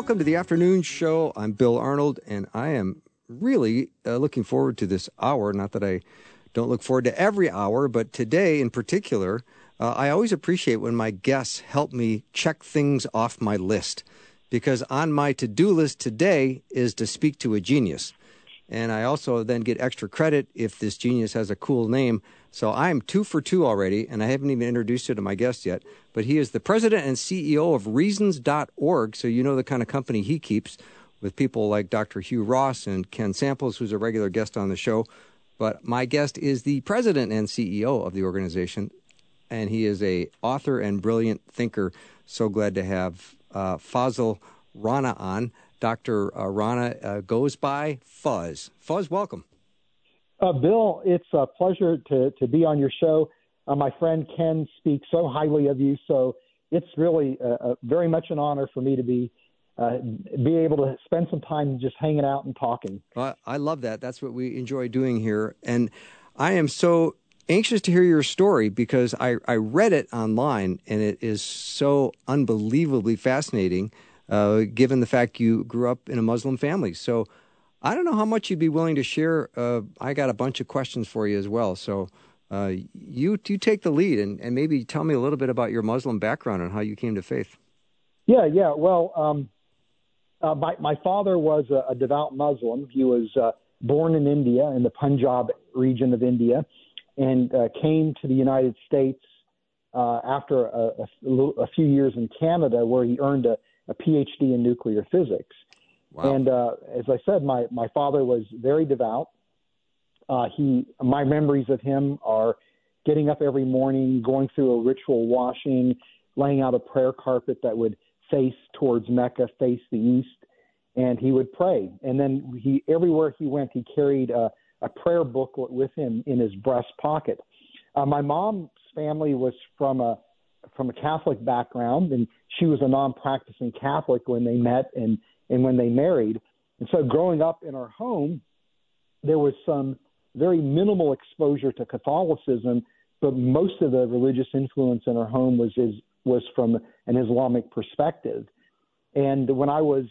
Welcome to the afternoon show. I'm Bill Arnold, and I am really uh, looking forward to this hour. Not that I don't look forward to every hour, but today in particular, uh, I always appreciate when my guests help me check things off my list. Because on my to do list today is to speak to a genius. And I also then get extra credit if this genius has a cool name. So I'm two for two already, and I haven't even introduced you to my guest yet. But he is the president and CEO of Reasons.org, so you know the kind of company he keeps with people like Dr. Hugh Ross and Ken Samples, who's a regular guest on the show. But my guest is the president and CEO of the organization, and he is a author and brilliant thinker. So glad to have uh, Fazale Rana on. Dr. Uh, Rana uh, goes by Fuz. Fuz, welcome. Uh, Bill, it's a pleasure to, to be on your show. Uh, my friend Ken speaks so highly of you, so it's really uh, very much an honor for me to be uh, be able to spend some time just hanging out and talking. Well, I love that. That's what we enjoy doing here, and I am so anxious to hear your story because I, I read it online and it is so unbelievably fascinating uh, given the fact you grew up in a Muslim family. So I don't know how much you'd be willing to share. Uh, I got a bunch of questions for you as well. So uh, you you take the lead and, and maybe tell me a little bit about your Muslim background and how you came to faith. Yeah, yeah. Well, um, uh, my my father was a, a devout Muslim. He was uh, born in India in the Punjab region of India, and uh, came to the United States uh, after a, a, a few years in Canada, where he earned a a PhD in nuclear physics. Wow. And uh, as I said, my my father was very devout. Uh, he, my memories of him are getting up every morning, going through a ritual washing, laying out a prayer carpet that would face towards Mecca, face the east, and he would pray. And then he, everywhere he went, he carried a, a prayer booklet with him in his breast pocket. Uh, my mom's family was from a from a Catholic background, and she was a non-practicing Catholic when they met and and when they married. And so, growing up in our home, there was some very minimal exposure to Catholicism, but most of the religious influence in our home was is, was from an Islamic perspective. And when I was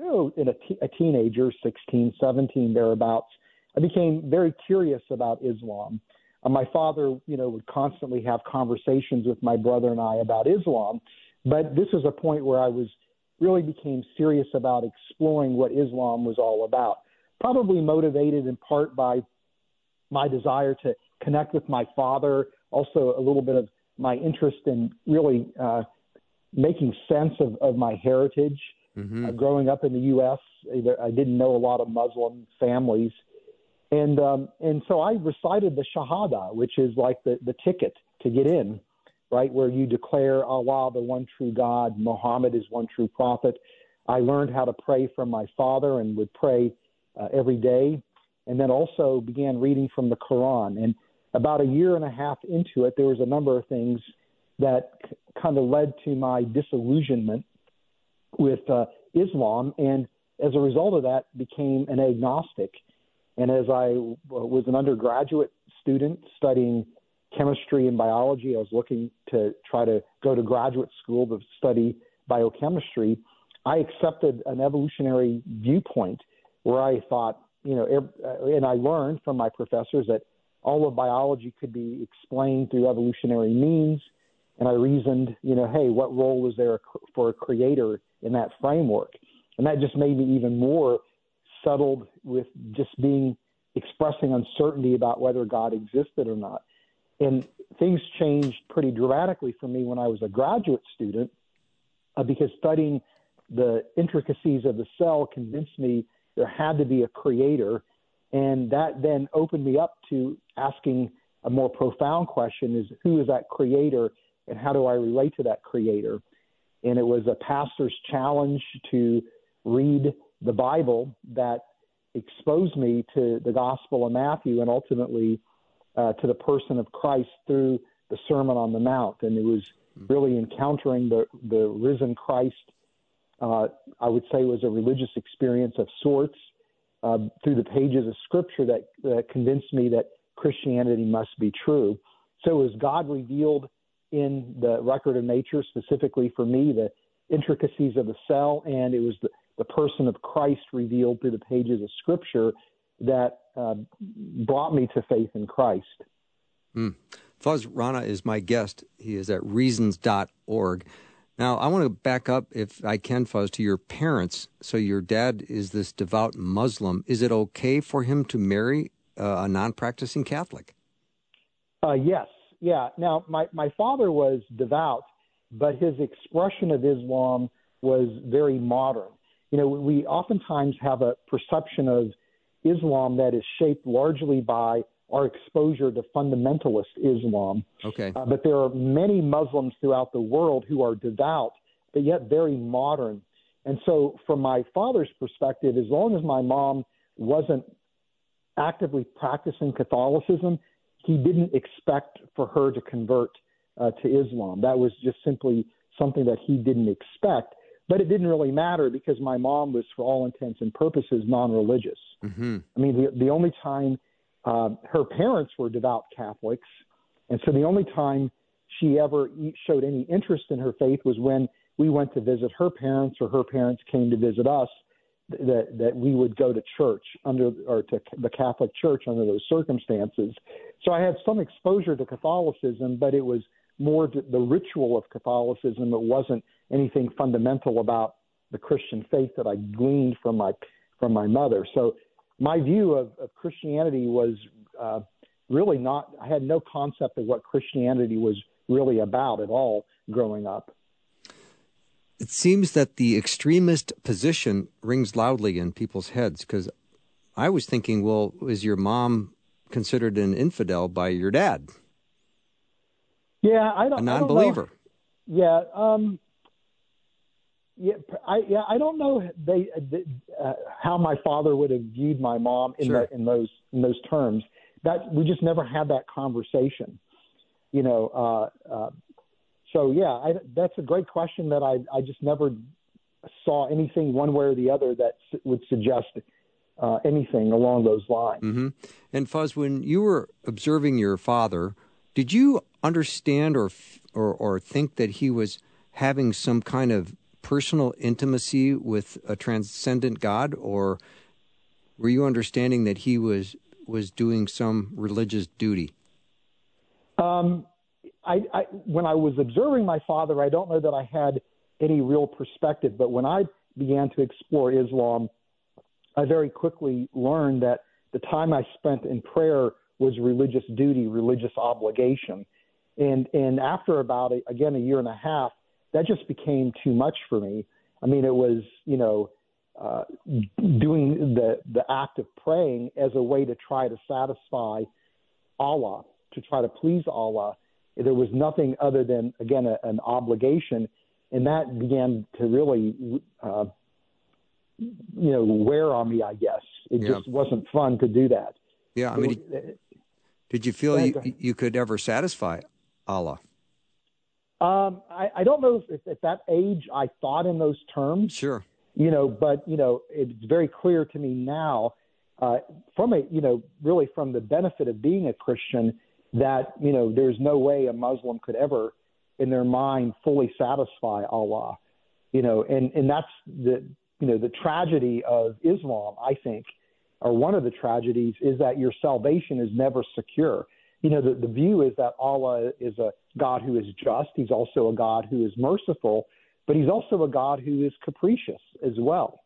oh, in a, t- a teenager, 16, 17, thereabouts, I became very curious about Islam. Uh, my father, you know, would constantly have conversations with my brother and I about Islam, but this was a point where I was really became serious about exploring what Islam was all about. Probably motivated in part by my desire to connect with my father, also a little bit of my interest in really uh, making sense of, of my heritage. Mm-hmm. Uh, growing up in the U.S., I didn't know a lot of Muslim families, and um, and so I recited the Shahada, which is like the the ticket to get in, right, where you declare Allah the one true God, Muhammad is one true prophet. I learned how to pray from my father and would pray uh, every day, and then also began reading from the Quran. And about a year and a half into it, there was a number of things that c- kind of led to my disillusionment with uh, Islam, and as a result of that, became an agnostic and as I was an undergraduate student studying chemistry and biology, I was looking to try to go to graduate school to study biochemistry. I accepted an evolutionary viewpoint where I thought, you know, uh, and I learned from my professors that all of biology could be explained through evolutionary means. And I reasoned, you know, hey, what role was there for a creator in that framework? And that just made me even more settled with just being expressing uncertainty about whether God existed or not. And things changed pretty dramatically for me when I was a graduate student uh, because studying the intricacies of the cell convinced me there had to be a creator. And that then opened me up to asking a more profound question is who is that creator and how do I relate to that creator? And it was a pastor's challenge to read the Bible that exposed me to the Gospel of Matthew and ultimately uh, to the person of Christ through the Sermon on the Mount. And it was really encountering the, the risen Christ. Uh, I would say was a religious experience of sorts uh, through the pages of Scripture that, that convinced me that Christianity must be true. So it was God revealed in the record of nature, specifically for me, the intricacies of the cell, and it was the, the person of Christ revealed through the pages of Scripture that uh, brought me to faith in Christ. Mm. Fuz Rana is my guest. He is at reasons.org. Now, I want to back up, if I can, Fuz, to your parents. So, your dad is this devout Muslim. Is it okay for him to marry uh, a non practicing Catholic? Uh, yes. Yeah. Now, my, my father was devout, but his expression of Islam was very modern. You know, we oftentimes have a perception of Islam that is shaped largely by our exposure to fundamentalist Islam. Okay. Uh, but there are many Muslims throughout the world who are devout, but yet very modern. And so, from my father's perspective, as long as my mom wasn't actively practicing Catholicism, he didn't expect for her to convert uh, to Islam. That was just simply something that he didn't expect. But it didn't really matter because my mom was, for all intents and purposes, non religious. Mm-hmm. I mean, the, the only time uh, her parents were devout Catholics, and so the only time she ever showed any interest in her faith was when we went to visit her parents or her parents came to visit us. That that we would go to church under or to the Catholic Church under those circumstances. So I had some exposure to Catholicism, but it was more the ritual of Catholicism. It wasn't anything fundamental about the Christian faith that I gleaned from my from my mother. So my view of, of Christianity was uh, really not, I had no concept of what Christianity was really about at all growing up. It seems that the extremist position rings loudly in people's heads because I was thinking, well, is your mom considered an infidel by your dad? Yeah, I don't. Know. A non-believer. Don't yeah, um, yeah, I yeah, I don't know they uh, how my father would have viewed my mom in sure. the, in those in those terms. That we just never had that conversation, you know. Uh, uh, so yeah, I, that's a great question that I I just never saw anything one way or the other that would suggest uh, anything along those lines. Mm-hmm. And Fuz, when you were observing your father, did you understand or or or think that he was having some kind of personal intimacy with a transcendent God, or were you understanding that he was was doing some religious duty? Um, I, I, when I was observing my father, I don't know that I had any real perspective, but when I began to explore Islam, I very quickly learned that the time I spent in prayer was religious duty, religious obligation. And and after about a, again a year and a half, that just became too much for me. I mean, it was, you know, uh, doing the, the act of praying as a way to try to satisfy Allah, to try to please Allah. There was nothing other than, again, a, an obligation. And that began to really, uh, you know, wear on me, I guess. It yeah. just wasn't fun to do that. Yeah. I mean, it, did you feel you, you could ever satisfy Allah? Um, I, I don't know if at that age I thought in those terms. Sure. You know, but you know, it's very clear to me now, uh, from a you know, really from the benefit of being a Christian, that you know, there's no way a Muslim could ever, in their mind, fully satisfy Allah. You know, and and that's the you know the tragedy of Islam. I think, or one of the tragedies is that your salvation is never secure you know, the, the view is that Allah is a God who is just. He's also a God who is merciful, but he's also a God who is capricious as well.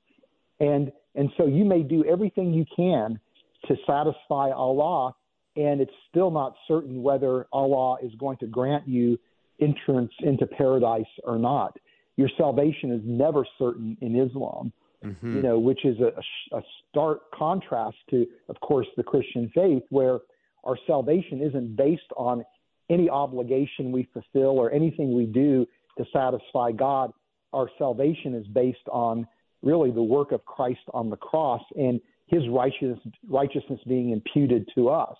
And and so you may do everything you can to satisfy Allah, and it's still not certain whether Allah is going to grant you entrance into paradise or not. Your salvation is never certain in Islam, mm-hmm. you know, which is a, a stark contrast to, of course, the Christian faith, where our salvation isn't based on any obligation we fulfill or anything we do to satisfy God, our salvation is based on really the work of Christ on the cross and his righteous, righteousness being imputed to us.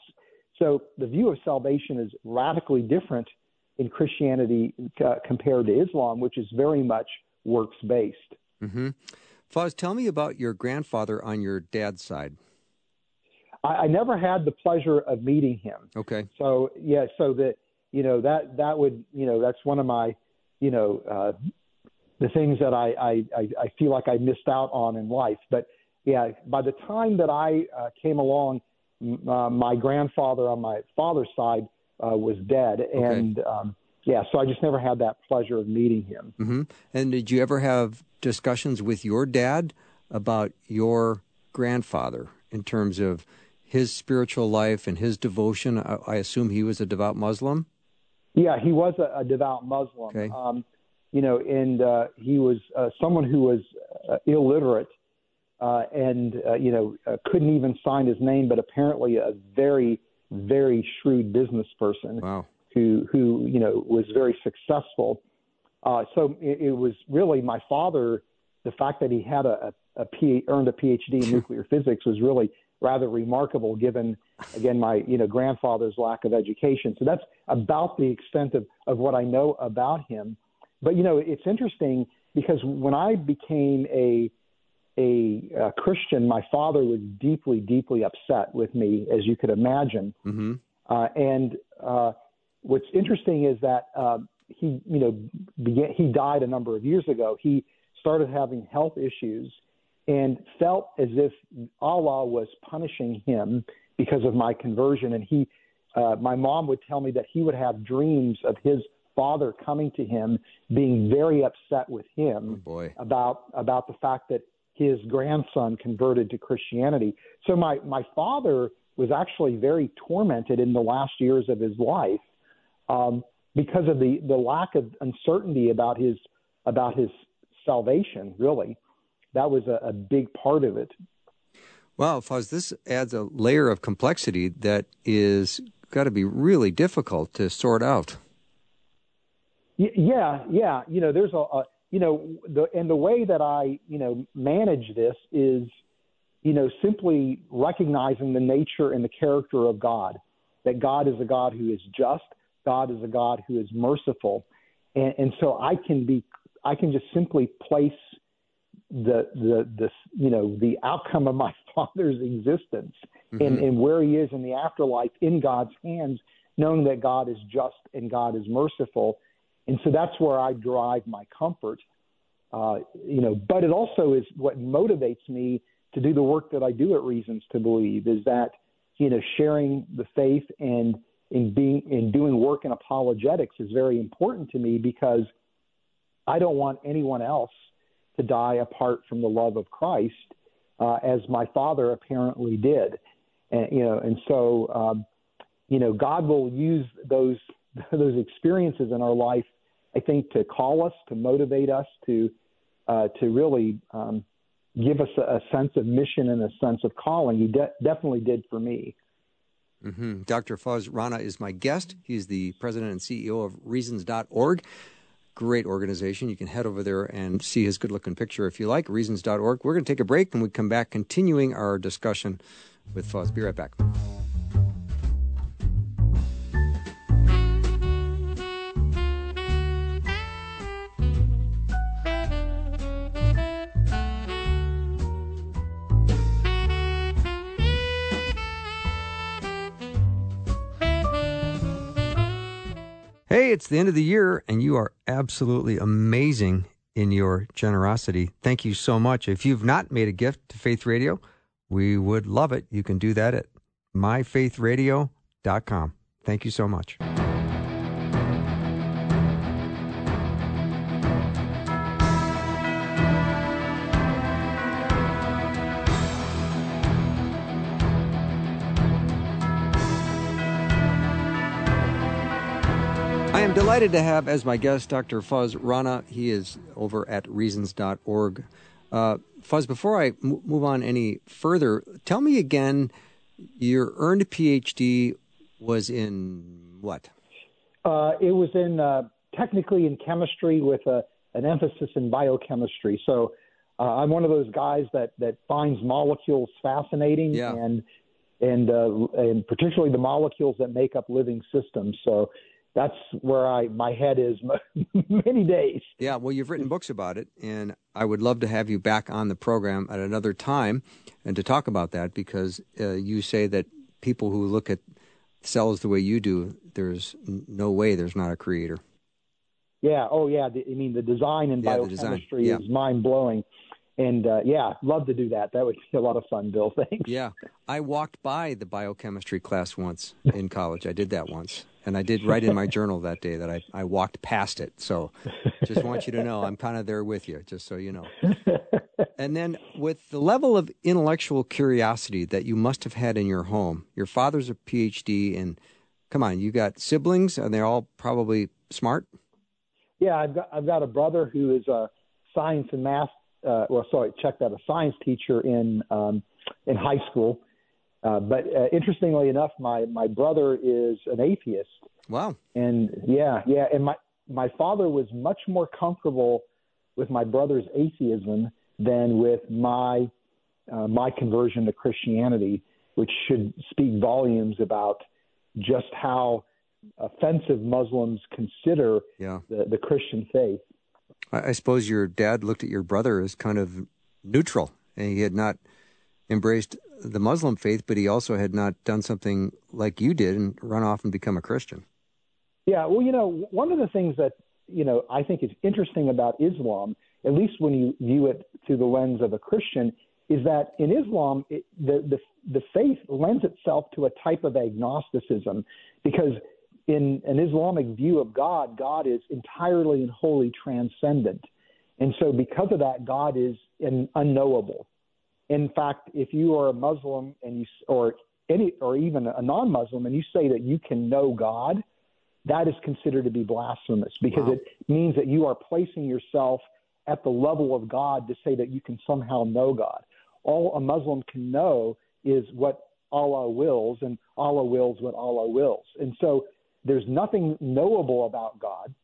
So the view of salvation is radically different in Christianity uh, compared to Islam, which is very much works based. Mm-hmm. Fuz, tell me about your grandfather on your dad's side. I, I never had the pleasure of meeting him. Okay. So yeah, so that you know that that would you know that's one of my you know uh, the things that I, I I feel like I missed out on in life. But yeah, by the time that I uh, came along, uh, my grandfather on my father's side uh, was dead, and okay. um, yeah, so I just never had that pleasure of meeting him. Mm-hmm. And did you ever have discussions with your dad about your grandfather in terms of his spiritual life and his devotion? I, I assume he was a devout Muslim. Yeah, he was a, a devout Muslim. Okay. Um, you know, and uh, he was uh, someone who was uh, illiterate uh, and uh, you know uh, couldn't even sign his name, but apparently a very, very shrewd business person. Wow who who you know was very successful. Uh, so it, it was really my father. The fact that he had a, a, a P, earned a PhD in nuclear physics was really rather remarkable, given again my you know grandfather's lack of education. So that's about the extent of of what I know about him. But you know it's interesting because when I became a a, a Christian, my father was deeply, deeply upset with me, as you could imagine. Mm-hmm. Uh, and uh, what's interesting is that um, he, you know, began, he died a number of years ago. He started having health issues and felt as if Allah was punishing him because of my conversion. And he, uh, my mom would tell me that he would have dreams of his father coming to him, being very upset with him oh about about the fact that his grandson converted to Christianity. So my my father was actually very tormented in the last years of his life um, because of the, the lack of uncertainty about his about his salvation. Really, that was a, a big part of it. Wow, Fuz, this adds a layer of complexity that is got to be really difficult to sort out. Yeah, yeah. You know, there's a, a you know, the and the way that I you know manage this is, you know, simply recognizing the nature and the character of God. That God is a God who is just, God is a God who is merciful, and, and so I can be I can just simply place the the the you know the outcome of my father's existence mm-hmm. and, and where he is in the afterlife in God's hands, knowing that God is just and God is merciful, and so that's where I derive my comfort. Uh, you know, but it also is what motivates me to do the work that I do at Reasons to Believe is that you know sharing the faith and in being in doing work in apologetics is very important to me because I don't want anyone else to die apart from the love of Christ, uh, as my father apparently did, and you know, and so um, you know, God will use those those experiences in our life, I think, to call us, to motivate us, to uh, to really um, give us a, a, sense of mission and a sense of calling. He de- definitely did for me. Mm-hmm. Dr. Fuz Rana is my guest. He's the president and CEO of Reasons.org. Great organization. You can head over there and see his good looking picture if you like. Reasons.org. We're going to take a break and we come back continuing our discussion with Fuz. Be right back. Hey, it's the end of the year, and you are absolutely amazing in your generosity. Thank you so much. If you've not made a gift to Faith Radio, we would love it. You can do that at myfaithradio.com. Thank you so much. Delighted to have as my guest Dr. Fuz Rana. He is over at reasons.org. Uh, Fuz, before I m- move on any further, tell me again your earned PhD was in what? Uh, it was in uh, technically in chemistry with a, an emphasis in biochemistry. So uh, I'm one of those guys that that finds molecules fascinating Yeah. and and uh, and particularly the molecules that make up living systems. So that's where I my head is many days. Yeah, well, you've written books about it, and I would love to have you back on the program at another time and to talk about that because uh, you say that people who look at cells the way you do, there's no way there's not a creator. Yeah. Oh, yeah. The, I mean, the design in Yeah, the design. biochemistry Yeah. is mind blowing. And uh, yeah, love to do that. That would be a lot of fun, Bill. Thanks. Yeah, I walked by the biochemistry class once in college. I did that once, and I did write in my journal that day that I, I walked past it. So just want you to know I'm kind of there with you, just so you know. And then with the level of intellectual curiosity that you must have had in your home, your father's a PhD, and come on, you got siblings, and they're all probably smart. Yeah, I've got I've got a brother who is a science and math. Uh, well, sorry, check that. A science teacher in um, in high school. Uh, but uh, interestingly enough, my my brother is an atheist, Wow. and yeah, yeah, and my my father was much more comfortable with my brother's atheism than with my uh, my conversion to Christianity, which should speak volumes about just how offensive Muslims consider Yeah. the, the Christian faith. I, I suppose your dad looked at your brother as kind of neutral, and he had not embraced the Muslim faith, but he also had not done something like you did and run off and become a Christian. Yeah, well, you know, one of the things that you know I think is interesting about Islam, at least when you view it through the lens of a Christian, is that in Islam it, the the the faith lends itself to a type of agnosticism, because in an Islamic view of God, God is entirely and wholly transcendent, and so because of that, God is an unknowable. In fact, if you are a Muslim and you or any or even a non-Muslim and you say that you can know God, that is considered to be blasphemous because Wow. it means that you are placing yourself at the level of God to say that you can somehow know God. All a Muslim can know is what Allah wills, and Allah wills what Allah wills. And so there's nothing knowable about God.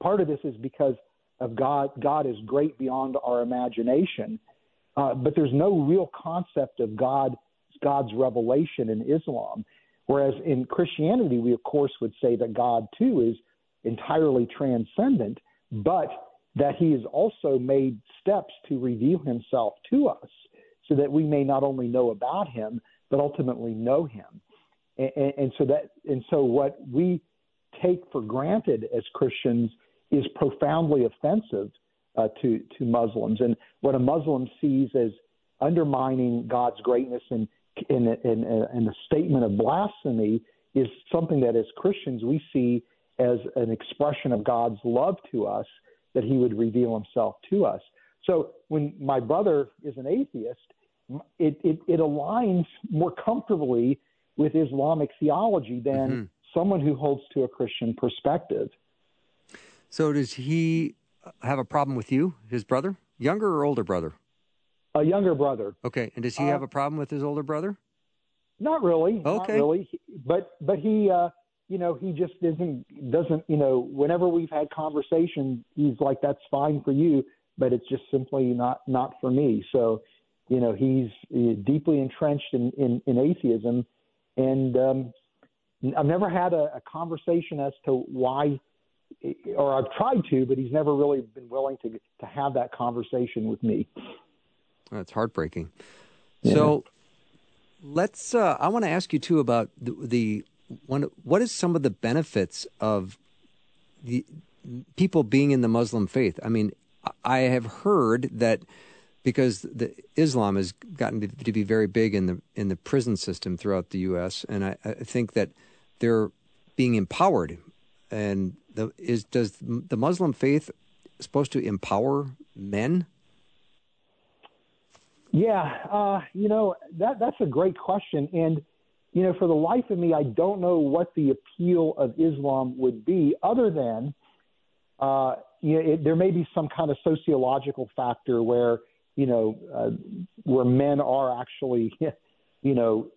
Part of this is because of God. God is great beyond our imagination, uh, but there's no real concept of God, God's revelation in Islam. Whereas in Christianity, we of course would say that God too is entirely transcendent, but that he has also made steps to reveal himself to us so that we may not only know about him, but ultimately know him. And, and, so that and so what we take for granted as Christians is profoundly offensive uh, to to Muslims. And what a Muslim sees as undermining God's greatness and in, in, in a statement of blasphemy is something that as Christians we see as an expression of God's love to us that he would reveal himself to us. So when my brother is an atheist, it, it, it aligns more comfortably with Islamic theology than Mhm. someone who holds to a Christian perspective. So does he have a problem with you, his brother, younger or older brother? A younger brother, Okay, and does he Uh, have a problem with his older brother? Not really. Not Okay. really. But but he uh you know, he just isn't doesn't, you know, whenever we've had conversation, he's like that's fine for you, but it's just simply not not for me. So, you know, he's uh, deeply entrenched in in, in atheism and um I've never had a, a conversation as to why or I've tried to, but he's never really been willing to to have that conversation with me. That's heartbreaking. Yeah. So let's. Uh, I want to ask you too about the, the one. What is some of the benefits of the people being in the Muslim faith? I mean, I have heard that because the Islam has gotten to, be very big in the in the prison system throughout the U.S., and I, I think that they're being empowered. And the, is does the Muslim faith supposed to empower men? Yeah, uh, you know that that's a great question, and you know, for the life of me, I don't know what the appeal of Islam would be, other than uh, you know, it, there may be some kind of sociological factor where you know uh, where men are actually, you know,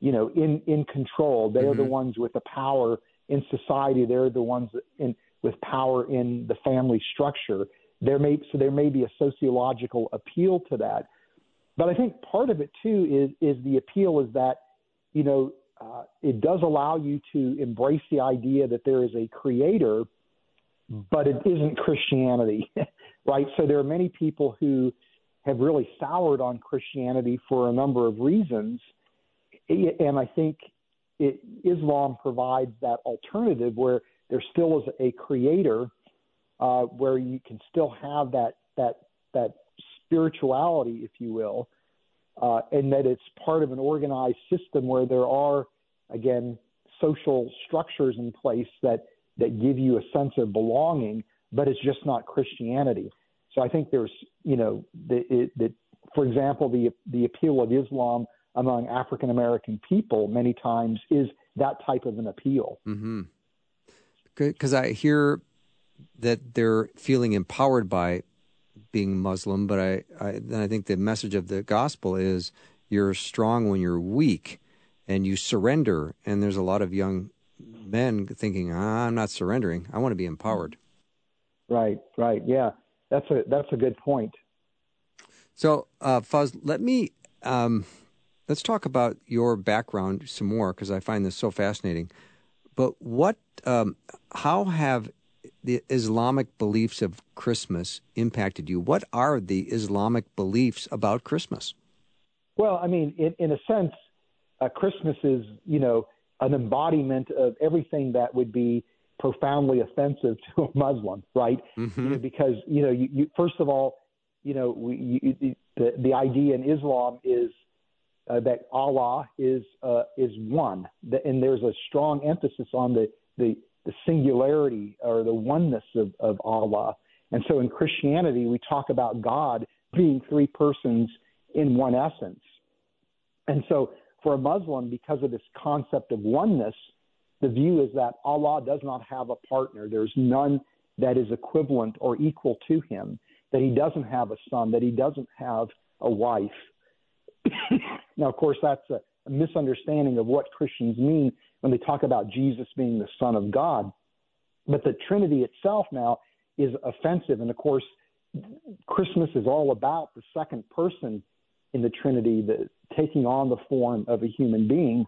you know, in in control. They are the Mhm. ones with the power in society. They're the ones in, with power in the family structure. There may so there may be a sociological appeal to that, but I think part of it too is is the appeal is that you know uh, it does allow you to embrace the idea that there is a creator, but it isn't Christianity, right? So there are many people who have really soured on Christianity for a number of reasons, and I think it, Islam provides that alternative where there still is a creator, uh, where you can still have that that that spirituality, if you will, uh, and that it's part of an organized system where there are, again, social structures in place that that give you a sense of belonging, but it's just not Christianity. So I think there's, you know, that, for example, the the appeal of Islam among African American people many times is that type of an appeal. Because mm-hmm. I hear that they're feeling empowered by being Muslim, but I, I then I think the message of the gospel is you're strong when you're weak, and you surrender. And there's a lot of young men thinking, ah, "I'm not surrendering. I want to be empowered." Right, right, yeah, that's a that's a good point. So, uh, Fuz, let me um, let's talk about your background some more because I find this so fascinating. But what, um, how have the Islamic beliefs of Christmas impacted you? What are the Islamic beliefs about Christmas? Well, I mean, in, in a sense, uh, Christmas is, you know, an embodiment of everything that would be profoundly offensive to a Muslim, right? Mm-hmm. You know, because, you know, you, you, first of all, you know, we, you, the, the idea in Islam is uh, that Allah is uh, is one, and there's a strong emphasis on the, the the singularity or the oneness of, of Allah. And so in Christianity, we talk about God being three persons in one essence. And so for a Muslim, because of this concept of oneness, the view is that Allah does not have a partner. There's none that is equivalent or equal to him, that he doesn't have a son, that he doesn't have a wife. now, of course, that's a, misunderstanding of what Christians mean when they talk about Jesus being the Son of God. But the Trinity itself now is offensive. And of course, Christmas is all about the second person in the Trinity, the, taking on the form of a human being.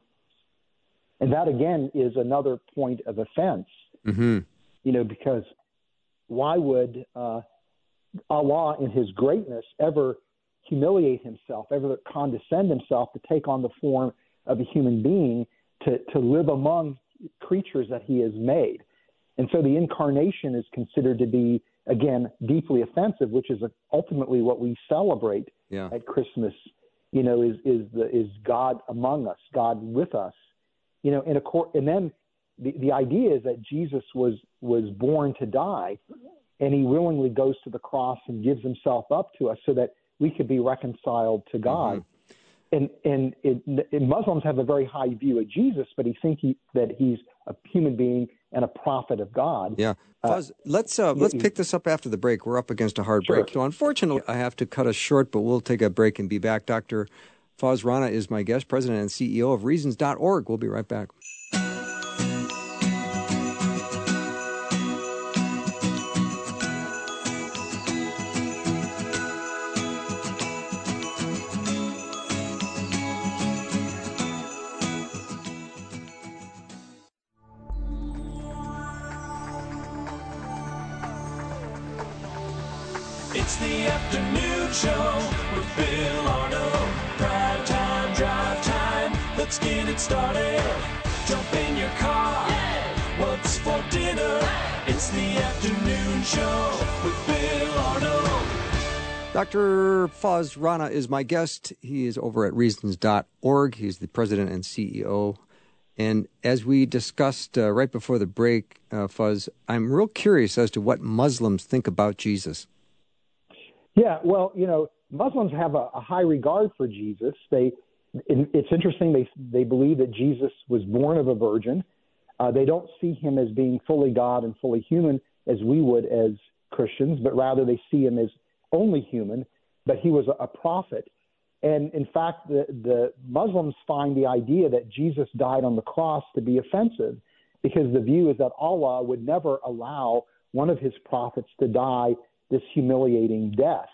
And that again is another point of offense. Mm-hmm. You know, because why would uh, Allah, in His greatness, ever humiliate Himself, ever condescend Himself to take on the form of a human being to, to live among creatures that he has made. And so the incarnation is considered to be, again, deeply offensive, which is ultimately what we celebrate yeah. at Christmas, you know, is, is, the, is God among us, God with us. You know, and, of course, and then the, the idea is that Jesus was, was born to die, and he willingly goes to the cross and gives himself up to us so that we could be reconciled to God. Mm-hmm and and, it, Muslims have a very high view of Jesus, but he think he, that he's a human being and a prophet of God. Yeah, uh, Fuz, uh, let's uh, let's pick this up after the break. We're up against a hard sure. break, so unfortunately, I have to cut us short. But we'll take a break and be back. Doctor Fuz Rana is my guest, president and CEO of Reasons.org. We'll be right back. Dr. Fuz Rana is my guest. He is over at Reasons.org. He's the president and CEO. And as we discussed uh, right before the break, uh, Fuz, I'm real curious as to what Muslims think about Jesus. Yeah, well, you know, Muslims have a, a high regard for Jesus. They, it's interesting. They they believe that Jesus was born of a virgin. Uh, they don't see him as being fully God and fully human as we would as Christians, but rather they see him as only human, but he was a, prophet. And in fact, the, the Muslims find the idea that Jesus died on the cross to be offensive. because the view is that Allah would never allow one of his prophets to die this humiliating death.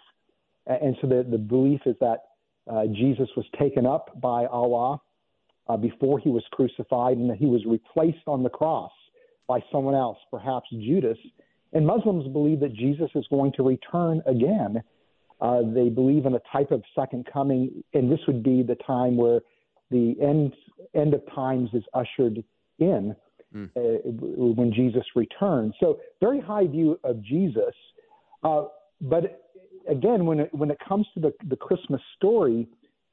And so the, the belief is that uh, Jesus was taken up by Allah uh, before he was crucified and that he was replaced on the cross by someone else, perhaps Judas. And Muslims believe that Jesus is going to return again. Uh, they believe in a type of second coming, and this would be the time where the end end of times is ushered in mm. uh, when Jesus returns. So very high view of Jesus. Uh, but again, when it, when it comes to the, the Christmas story,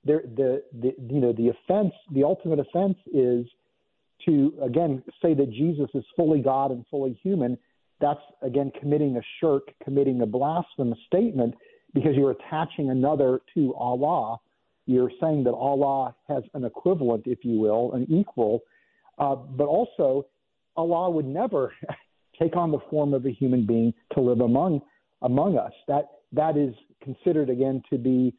there, the, the, you know, the offense, the ultimate offense is to, again, say that Jesus is fully God and fully human. That's, again, committing a shirk, committing a blasphemous statement because you're attaching another to Allah. You're saying that Allah has an equivalent, if you will, an equal. Uh, but also, Allah would never take on the form of a human being to live among among us. That that is considered again to be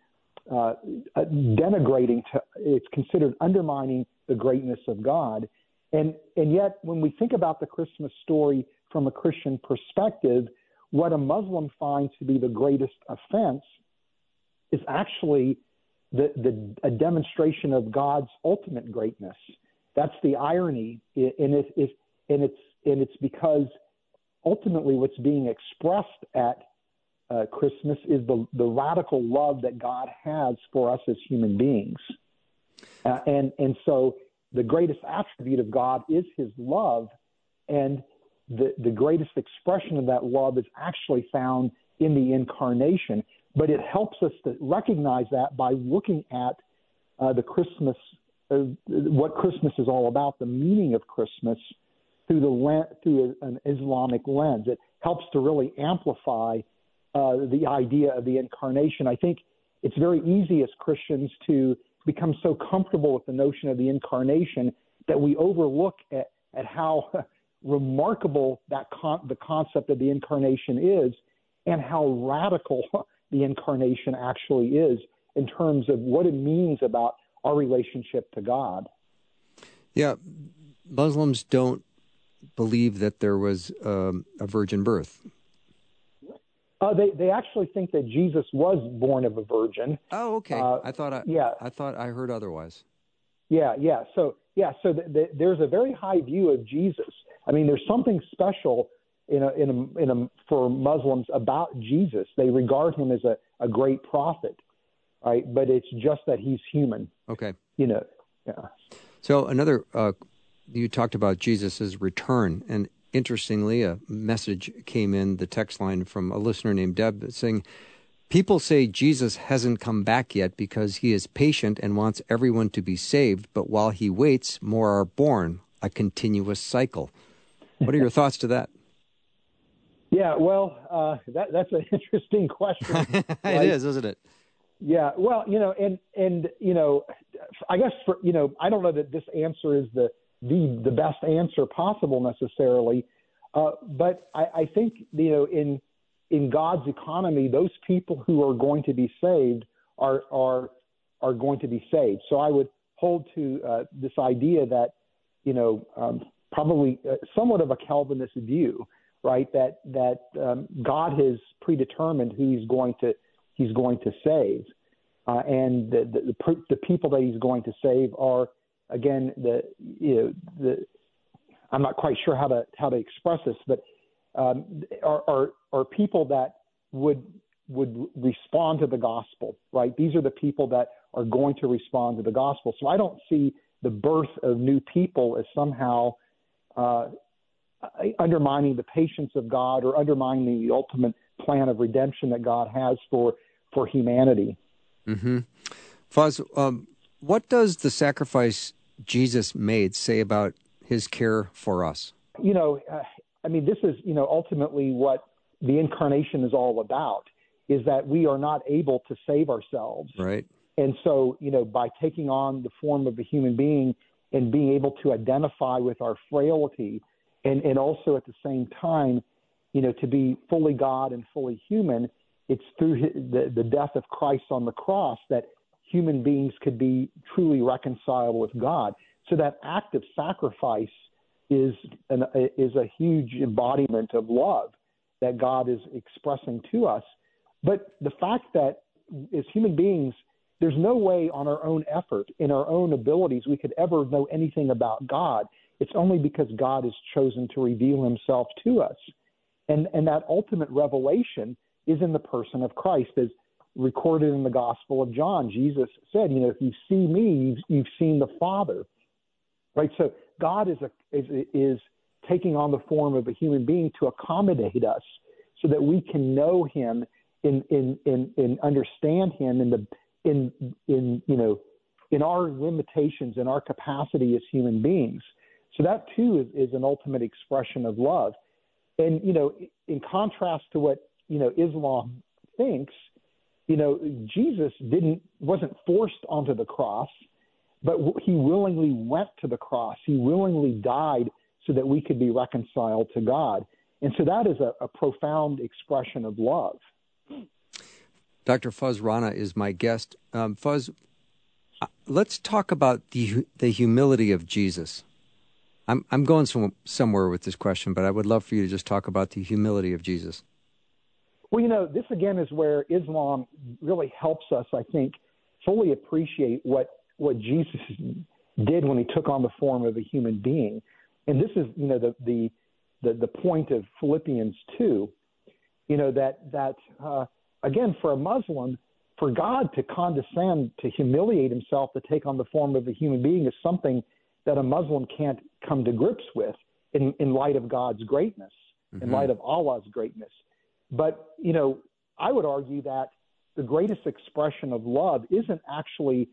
uh, denigrating. To it's considered undermining the greatness of God. And and yet, when we think about the Christmas story from a Christian perspective, what a Muslim finds to be the greatest offense is actually the, the a demonstration of God's ultimate greatness. That's the irony, and it, it, and it's and it's because ultimately what's being expressed at uh, Christmas is the, the radical love that God has for us as human beings. Uh, and, and so the greatest attribute of God is his love. And the, the greatest expression of that love is actually found in the incarnation. But it helps us to recognize that by looking at uh, the Christmas, uh, what Christmas is all about, the meaning of Christmas through the through an Islamic lens. It helps to really amplify uh, the idea of the incarnation. I think it's very easy as Christians to become so comfortable with the notion of the incarnation that we overlook at, at how remarkable that con- the concept of the incarnation is and how radical the incarnation actually is in terms of what it means about our relationship to God. Yeah, Muslims don't believe that there was um, a virgin birth. Uh, they they actually think that Jesus was born of a virgin. Oh, okay. Uh, I thought I yeah. I thought I heard otherwise. Yeah, yeah. So yeah, so the, the, there's a very high view of Jesus. I mean, there's something special in a, in a, in a, for Muslims about Jesus. They regard him as a, a great prophet, right? But it's just that he's human. Okay. You know. Yeah. So another, uh, you talked about Jesus' return, and interestingly, a message came in the text line from a listener named Deb saying, People say Jesus hasn't come back yet because he is patient and wants everyone to be saved, but while he waits, more are born, a continuous cycle. What are your thoughts to that? Yeah, well, uh, that, that's an interesting question. it right? is, isn't it? Yeah, well, you know, and and you know, I guess for you know, I don't know that this answer is the the the best answer possible necessarily. Uh, but I, I think you know in in God's economy, those people who are going to be saved are are are going to be saved. So I would hold to uh, this idea that you know um, probably uh, somewhat of a Calvinist view, right? That that um, God has predetermined who He's going to He's going to save, uh, and the, the the the people that He's going to save are again, the you know the I'm not quite sure how to how to express this, but um, are, are are people that would would respond to the gospel, right? These are the people that are going to respond to the gospel. So I don't see the birth of new people as somehow uh, undermining the patience of God or undermining the ultimate plan of redemption that God has for for humanity. Mm-hmm. Fuz, um, what does the sacrifice Jesus made say about his care for us? You know, uh, I mean, this is, you know, ultimately what the incarnation is all about is that we are not able to save ourselves. Right. And so, you know, by taking on the form of a human being and being able to identify with our frailty and, and also at the same time, you know, to be fully God and fully human, it's through the, the death of Christ on the cross that human beings could be truly reconciled with God. So that act of sacrifice is an, is a huge embodiment of love that God is expressing to us. But the fact that as human beings, there's no way on our own effort, in our own abilities, we could ever know anything about God. It's only because God has chosen to reveal himself to us. And, and that ultimate revelation is in the person of Christ, as recorded in the Gospel of John. Jesus said, You know, if you see me, you've, you've seen the Father. Right? So God is, a, is, is taking on the form of a human being to accommodate us so that we can know him and, in, in, in understand him in the in in you know in our limitations and our capacity as human beings. So that too is, is an ultimate expression of love. And you know, in contrast to what you know Islam thinks, you know, Jesus didn't wasn't forced onto the cross, but he willingly went to the cross. He willingly died so that we could be reconciled to God. And so that is a, a profound expression of love. Dr. Fuz Rana is my guest. Um, Fuz, uh, let's talk about the the humility of Jesus. I'm I'm going some, somewhere with this question, but I would love for you to just talk about the humility of Jesus. Well, you know, this again is where Islam really helps us, I think, fully appreciate what what Jesus did when he took on the form of a human being. And this is, you know, the the the, the point of Philippians two, you know, that that uh, again, for a Muslim, for God to condescend, to humiliate himself, to take on the form of a human being is something that a Muslim can't come to grips with in, in light of God's greatness, mm-hmm. in light of Allah's greatness. But, you know, I would argue that the greatest expression of love isn't actually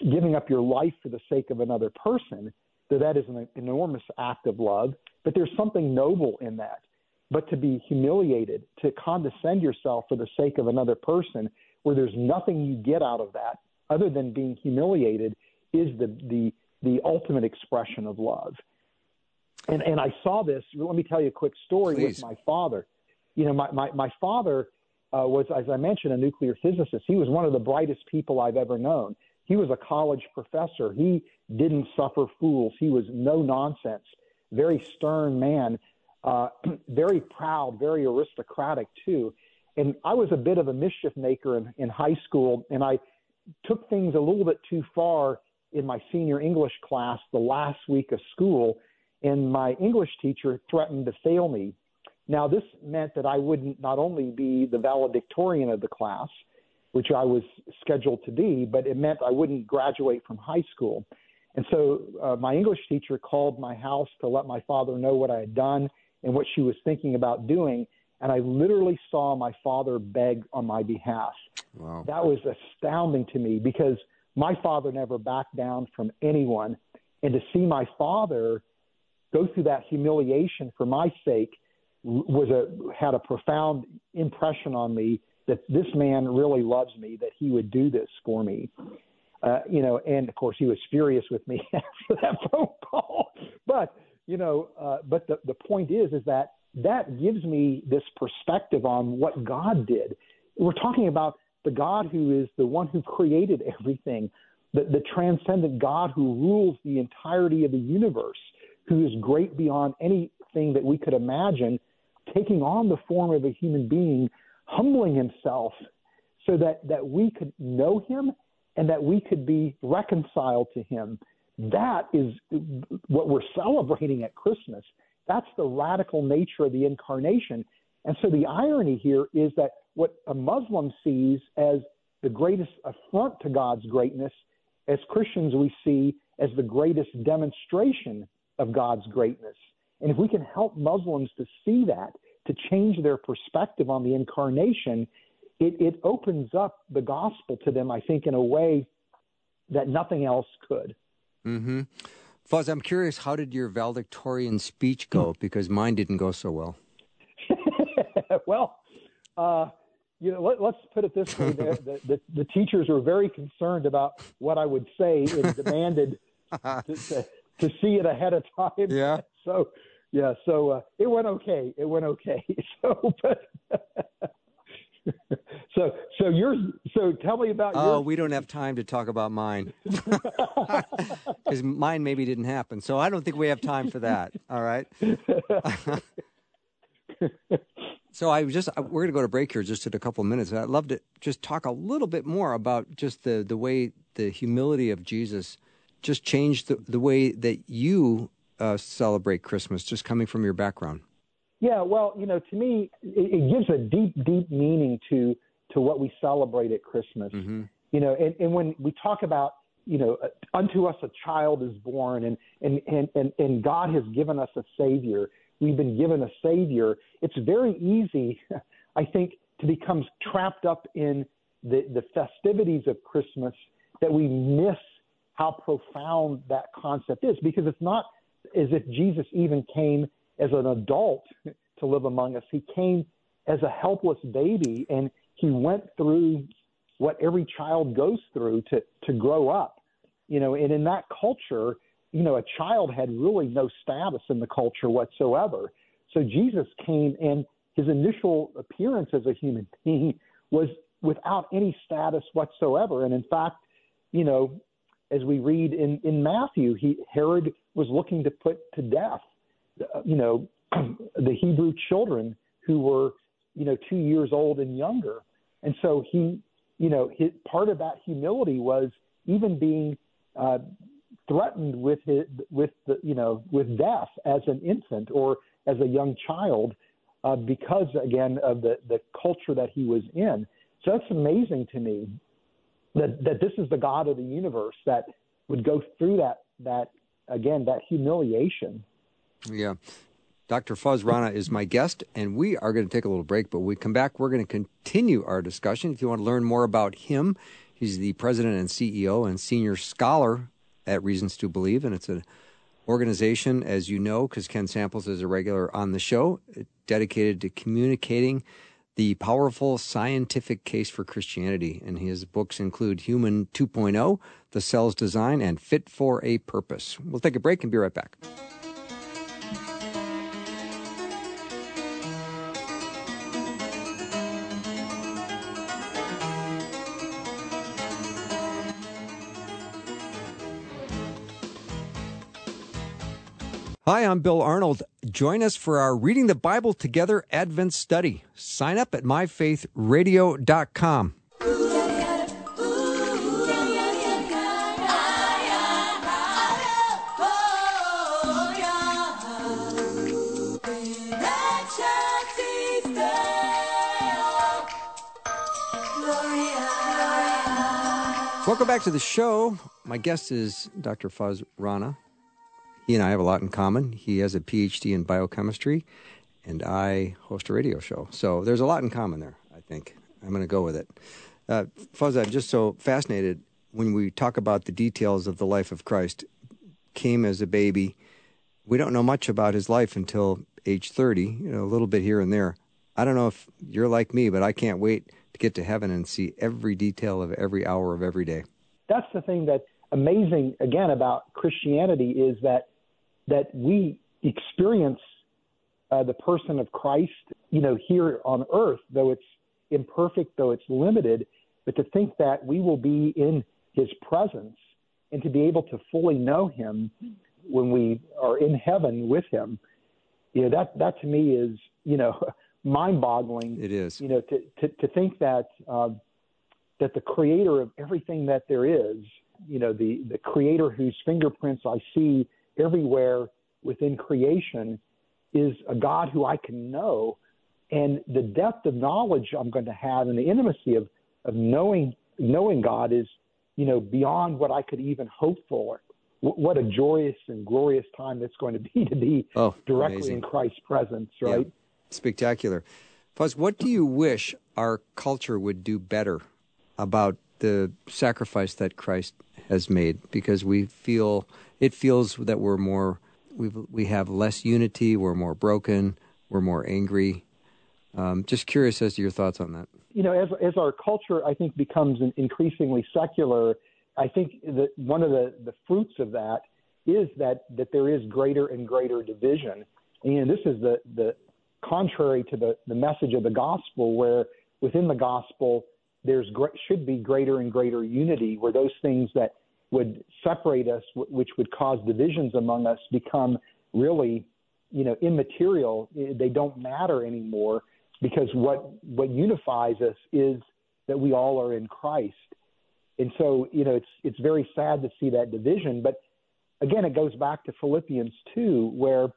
giving up your life for the sake of another person, that that is an enormous act of love, but there's something noble in that but to be humiliated, to condescend yourself for the sake of another person, where there's nothing you get out of that other than being humiliated, is the the the ultimate expression of love. And and I saw this. Let me tell you a quick story Please. with my father. You know, my my my father uh, was, as I mentioned, a nuclear physicist. He was one of the brightest people I've ever known. He was a college professor. He didn't suffer fools. He was no nonsense, very stern man uh, very proud, very aristocratic too. And I was a bit of a mischief maker in, in high school, and I took things a little bit too far in my senior English class the last week of school, and my English teacher threatened to fail me. Now, this meant that I wouldn't not only be the valedictorian of the class, which I was scheduled to be, but it meant I wouldn't graduate from high school. And so uh, my English teacher called my house to let my father know what I had done and what she was thinking about doing. And I literally saw my father beg on my behalf. Wow. That was astounding to me because my father never backed down from anyone. And to see my father go through that humiliation for my sake was a had a profound impression on me that this man really loves me, that he would do this for me. Uh, you know, and of course he was furious with me after that phone call. But you know, uh, but the, the point is, is that that gives me this perspective on what God did. We're talking about the God who is the one who created everything, the, the transcendent God who rules the entirety of the universe, who is great beyond anything that we could imagine, taking on the form of a human being, humbling himself so that, that we could know him and that we could be reconciled to him. That is what we're celebrating at Christmas. That's the radical nature of the incarnation. And so the irony here is that what a Muslim sees as the greatest affront to God's greatness, as Christians we see as the greatest demonstration of God's greatness. And if we can help Muslims to see that, to change their perspective on the incarnation, it, it opens up the gospel to them, I think, in a way that nothing else could. Mm-hmm. Fuz, I'm curious, how did your valedictorian speech go? Because mine didn't go so well. well, uh, you know, let, us put it this way: the, the, the, teachers were very concerned about what I would say and demanded to, to, to, see it ahead of time. Yeah. So, yeah. So uh, it went okay. It went okay. So, but so so you're so tell me about oh your... we don't have time to talk about mine because mine maybe didn't happen. So I don't think we have time for that. All right. so I just we're going to go to break here just in a couple of minutes. I'd love to just talk a little bit more about just the the way the humility of Jesus just changed the the way that you uh, celebrate Christmas, just coming from your background. Yeah, well, you know, to me, it, it gives a deep, deep meaning to to what we celebrate at Christmas. Mm-hmm. You know, and, and when we talk about you know, unto us a child is born, and and and and, and God has given us a Savior. We've been given a Savior. It's very easy, I think, to become trapped up in the the festivities of Christmas that we miss how profound that concept is, because it's not as if Jesus even came as an adult to live among us. He came as a helpless baby, and he went through what every child goes through to to grow up. You know, and in that culture, you know, a child had really no status in the culture whatsoever. So Jesus came and his initial appearance as a human being was without any status whatsoever. And in fact, you know, as we read in, in Matthew, he, Herod was looking to put to death, uh, you know, the Hebrew children who were, you know, two years old and younger. And so he you know, his, part of that humility was even being uh, threatened with his, with the, you know with death as an infant or as a young child uh, because again of the the culture that he was in. So that's amazing to me that that this is the God of the universe that would go through that that again that humiliation. Yeah. Dr. Fuz Rana is my guest, and we are going to take a little break. But when we come back, we're going to continue our discussion. If you want to learn more about him, he's the president and CEO and senior scholar at Reasons to Believe, and it's an organization, as you know, because Ken Samples is a regular on the show, dedicated to communicating the powerful scientific case for Christianity. And his books include Human 2.0, The Cell's Design, and Fit for a Purpose. We'll take a break and be right back. Hi, I'm Bill Arnold. Join us for our Reading the Bible Together Advent study. Sign up at myfaithradio.com. Welcome back to the show. My guest is Dr. Fuz Rana he and I have a lot in common. He has a PhD in biochemistry, and I host a radio show. So there's a lot in common there, I think. I'm going to go with it. Uh, Fuz, I'm just so fascinated when we talk about the details of the life of Christ. Came as a baby. We don't know much about his life until age 30, you know, a little bit here and there. I don't know if you're like me, but I can't wait to get to heaven and see every detail of every hour of every day. That's the thing that amazing again about Christianity is that that we experience uh, the person of Christ, you know, here on earth, though it's imperfect, though it's limited, but to think that we will be in his presence and to be able to fully know him when we are in heaven with him, you know, that, that to me is, you know, mind boggling. It is. You know, to, to, to think that, uh, that the creator of everything that there is, you know, the, the creator whose fingerprints I see everywhere within creation is a God who I can know. And the depth of knowledge I'm going to have and the intimacy of, of knowing knowing God is, you know, beyond what I could even hope for. what a joyous and glorious time it's going to be to be oh, directly amazing. in Christ's presence, right? Yeah. Spectacular. Fuz, what do you wish our culture would do better about the sacrifice that Christ has made? Because we feel it feels that we're more we we have less unity. We're more broken. We're more angry. Um, just curious as to your thoughts on that. You know, as as our culture, I think, becomes increasingly secular, I think that one of the, the fruits of that is that that there is greater and greater division. And this is the the contrary to the the message of the gospel, where within the gospel there's should be greater and greater unity, where those things that would separate us, which would cause divisions among us, become really, you know, immaterial. They don't matter anymore because what what unifies us is that we all are in Christ. And so, you know, it's it's very sad to see that division. But again, it goes back to Philippians two, where,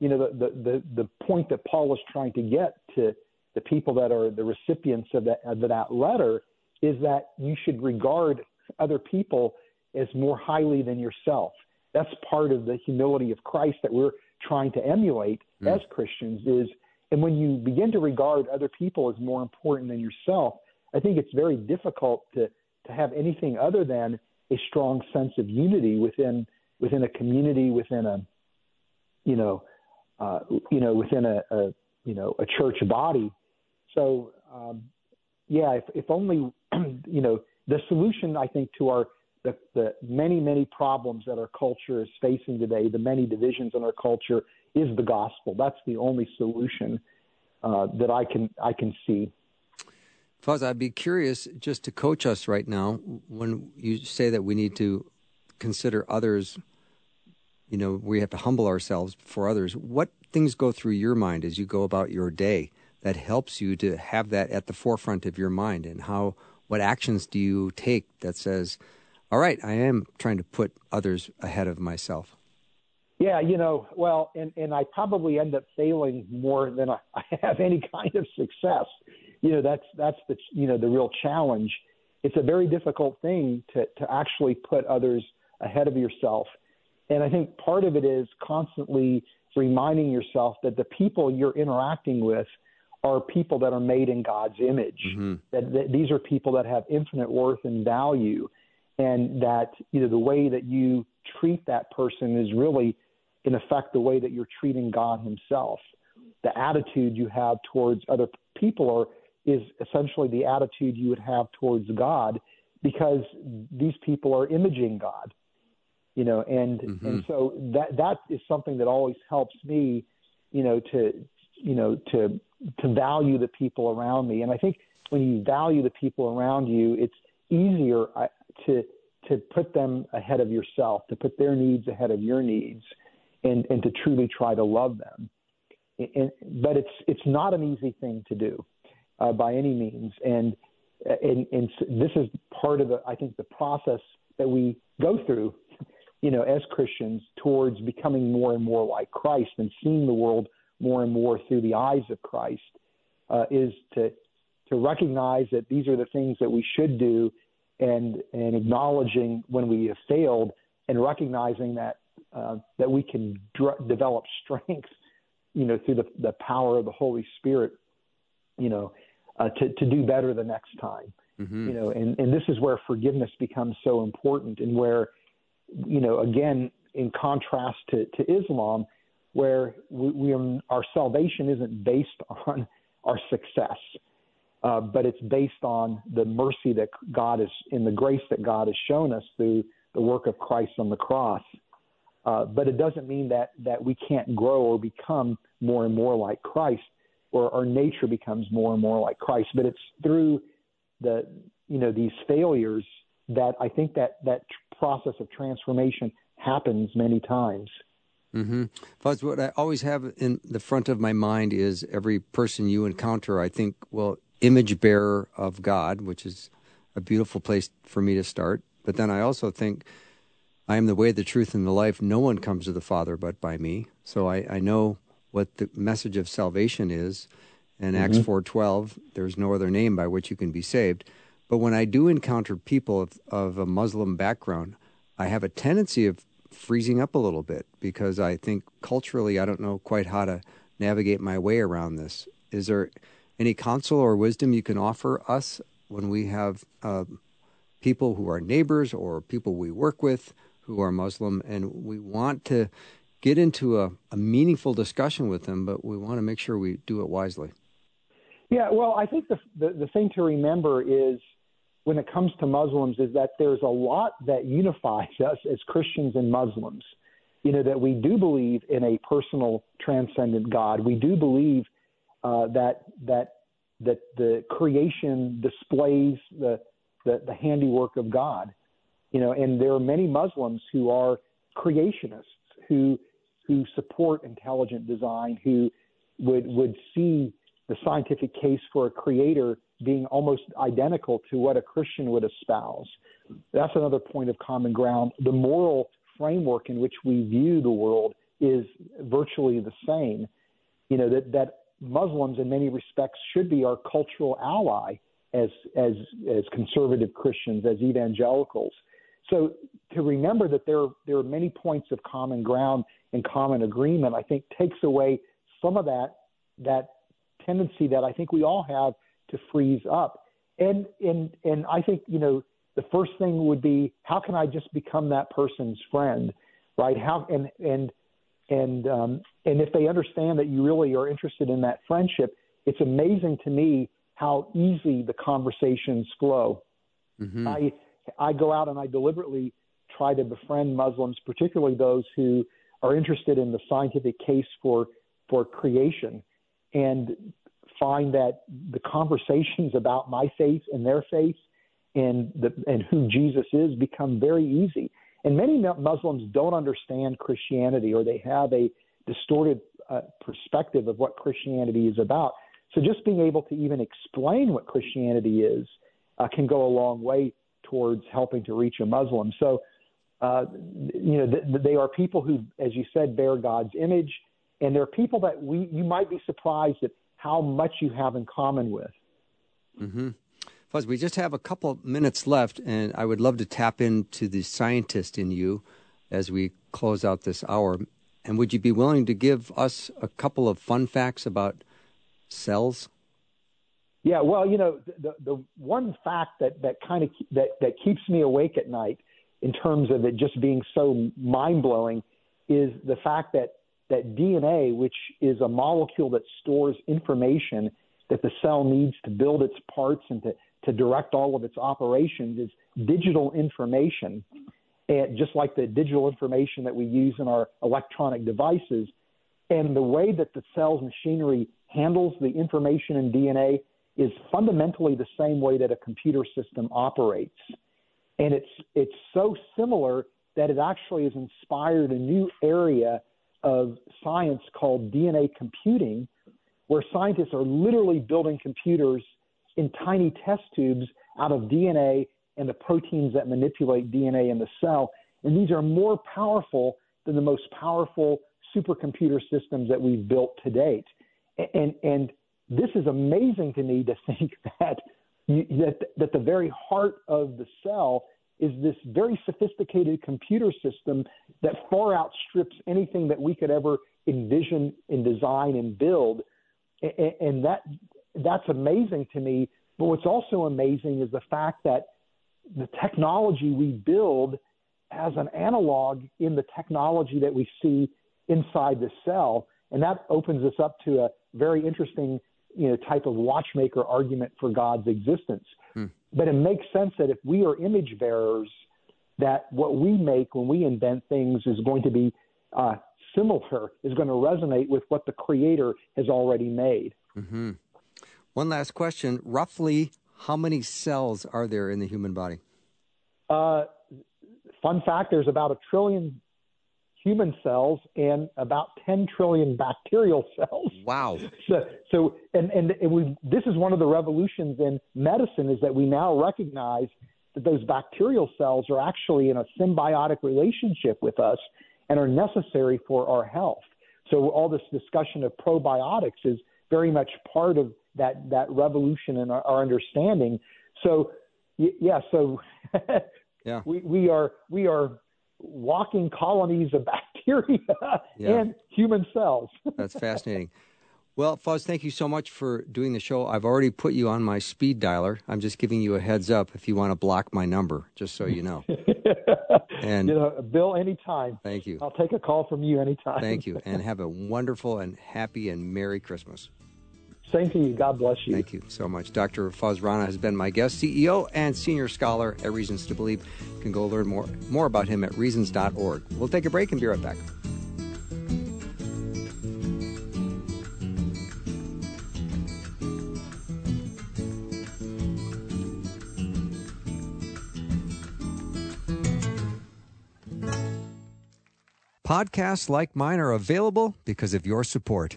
you know, the the the, the point that Paul is trying to get to the people that are the recipients of that of that letter is that you should regard other people as more highly than yourself. That's part of the humility of Christ that we're trying to emulate mm. as Christians is and when you begin to regard other people as more important than yourself, I think it's very difficult to to have anything other than a strong sense of unity within within a community, within a you know uh, you know within a, a you know a church body. So um, yeah, if, if only you know the solution I think to our the, the many many problems that our culture is facing today, the many divisions in our culture, is the gospel. That's the only solution uh, that I can I can see. Fuz, I'd be curious just to coach us right now when you say that we need to consider others. You know, we have to humble ourselves for others. What things go through your mind as you go about your day that helps you to have that at the forefront of your mind, and how what actions do you take that says, "All right, I am trying to put others ahead of myself." Yeah, you know, well, and and I probably end up failing more than I, I have any kind of success. You know, that's that's the you know the real challenge. It's a very difficult thing to to actually put others ahead of yourself, and I think part of it is constantly reminding yourself that the people you're interacting with are people that are made in God's image. Mm-hmm. That, that these are people that have infinite worth and value, and that you know the way that you treat that person is really in effect the way that you're treating God Himself. The attitude you have towards other people are, is essentially the attitude you would have towards God because these people are imaging God. You know, and mm-hmm. and so that that is something that always helps me, you know, to you know to to value the people around me. And I think when you value the people around you, it's easier uh, to to put them ahead of yourself, to put their needs ahead of your needs and, and to truly try to love them. And, but it's it's not an easy thing to do uh, by any means, and, and and this is part of the I think the process that we go through, you know, as Christians towards becoming more and more like Christ and seeing the world more and more through the eyes of Christ, uh, is to to recognize that these are the things that we should do, and and acknowledging when we have failed, and recognizing that uh, that we can dr- develop strength, you know, through the, the power of the Holy Spirit, you know, uh, to, to do better the next time. Mm-hmm. You know, and, and this is where forgiveness becomes so important and where, you know, again, in contrast to, to Islam, where we, we our salvation isn't based on our success, uh, but it's based on the mercy that God is, in the grace that God has shown us through the work of Christ on the cross. Uh, but it doesn't mean that that we can't grow or become more and more like Christ, or our nature becomes more and more like Christ. But it's through the you know these failures that I think that that process of transformation happens many times. Mm-hmm. Fuz, what I always have in the front of my mind is every person you encounter, I think, well, image bearer of God, which is a beautiful place for me to start. But then I also think I am the way, the truth, and the life. No one comes to the Father but by me. So I, I know what the message of salvation is. And mm-hmm. Acts four twelve, there's no other name by which you can be saved. But when I do encounter people of, of a Muslim background, I have a tendency of freezing up a little bit because I think culturally I don't know quite how to navigate my way around this. Is there any counsel or wisdom you can offer us when we have uh, people who are neighbors or people we work with who are Muslim, and we want to get into a, a meaningful discussion with them, but we want to make sure we do it wisely. Yeah, well, I think the, the, the thing to remember is when it comes to Muslims is that there's a lot that unifies us as Christians and Muslims. You know that we do believe in a personal, transcendent God. We do believe uh, that that that the creation displays the, the the handiwork of God You know, and there are many Muslims who are creationists who who support intelligent design, who would would see the scientific case for a creator being almost identical to what a Christian would espouse. That's another point of common ground. The moral framework in which we view the world is virtually the same. You know that that Muslims in many respects should be our cultural ally as as as conservative Christians, as evangelicals. So to remember that there there are many points of common ground and common agreement, I think takes away some of that that tendency that I think we all have to freeze up. And and and I think you know the first thing would be how can I just become that person's friend, right? How and and and um, and if they understand that you really are interested in that friendship, it's amazing to me how easy the conversations flow. Mm-hmm. I I go out and I deliberately try to befriend Muslims, particularly those who are interested in the scientific case for for creation, and find that the conversations about my faith and their faith and the, and who Jesus is become very easy. And many Muslims don't understand Christianity or they have a distorted uh, perspective of what Christianity is about. So just being able to even explain what Christianity is uh, can go a long way towards helping to reach a Muslim. So, uh, you know, th- they are people who, as you said, bear God's image, and they're people that we you might be surprised at how much you have in common with. Mm-hmm. Fuz, we just have a couple minutes left, and I would love to tap into the scientist in you as we close out this hour. And would you be willing to give us a couple of fun facts about cells? Yeah, well, you know, the the one fact that that kind of that that keeps me awake at night, in terms of it just being so mind blowing, is the fact that that DNA, which is a molecule that stores information that the cell needs to build its parts and to to direct all of its operations is digital information, and just like the digital information that we use in our electronic devices. And the way that the cell's machinery handles the information in DNA is fundamentally the same way that a computer system operates. And it's it's so similar that it actually has inspired a new area of science called DNA computing, where scientists are literally building computers in tiny test tubes out of DNA and the proteins that manipulate DNA in the cell. And these are more powerful than the most powerful supercomputer systems that we've built to date. And, and this is amazing to me to think that, you, that, that the very heart of the cell is this very sophisticated computer system that far outstrips anything that we could ever envision and design and build. And, that that's amazing to me. But what's also amazing is the fact that the technology we build has an analog in the technology that we see inside the cell. And that opens us up to a very interesting you know, type of watchmaker argument for God's existence. But it makes sense that if we are image bearers, that what we make when we invent things is going to be uh, similar, is going to resonate with what the Creator has already made. Mm-hmm. One last question. Roughly, how many cells are there in the human body? Uh, fun fact there's about a trillion human cells and about 10 trillion bacterial cells. Wow. So, so and, and, and we, this is one of the revolutions in medicine is that we now recognize that those bacterial cells are actually in a symbiotic relationship with us and are necessary for our health. So all this discussion of probiotics is very much part of that that revolution in our, our understanding. So yeah, so yeah. we we are we are walking colonies of bacteria yeah. and human cells. That's fascinating. Well, Fuz, thank you so much for doing the show. I've already put you on my speed dialer. I'm just giving you a heads up if you want to block my number, just so you know. and you know, Bill, anytime. Thank you. I'll take a call from you anytime. Thank you, and have a wonderful and happy and merry Christmas. Same to you. God bless you. Thank you so much. Dr. Fuz Rana has been my guest, CEO and senior scholar at Reasons to Believe. You can go learn more, more about him at reasons.org. We'll take a break and be right back. Podcasts like mine are available because of your support.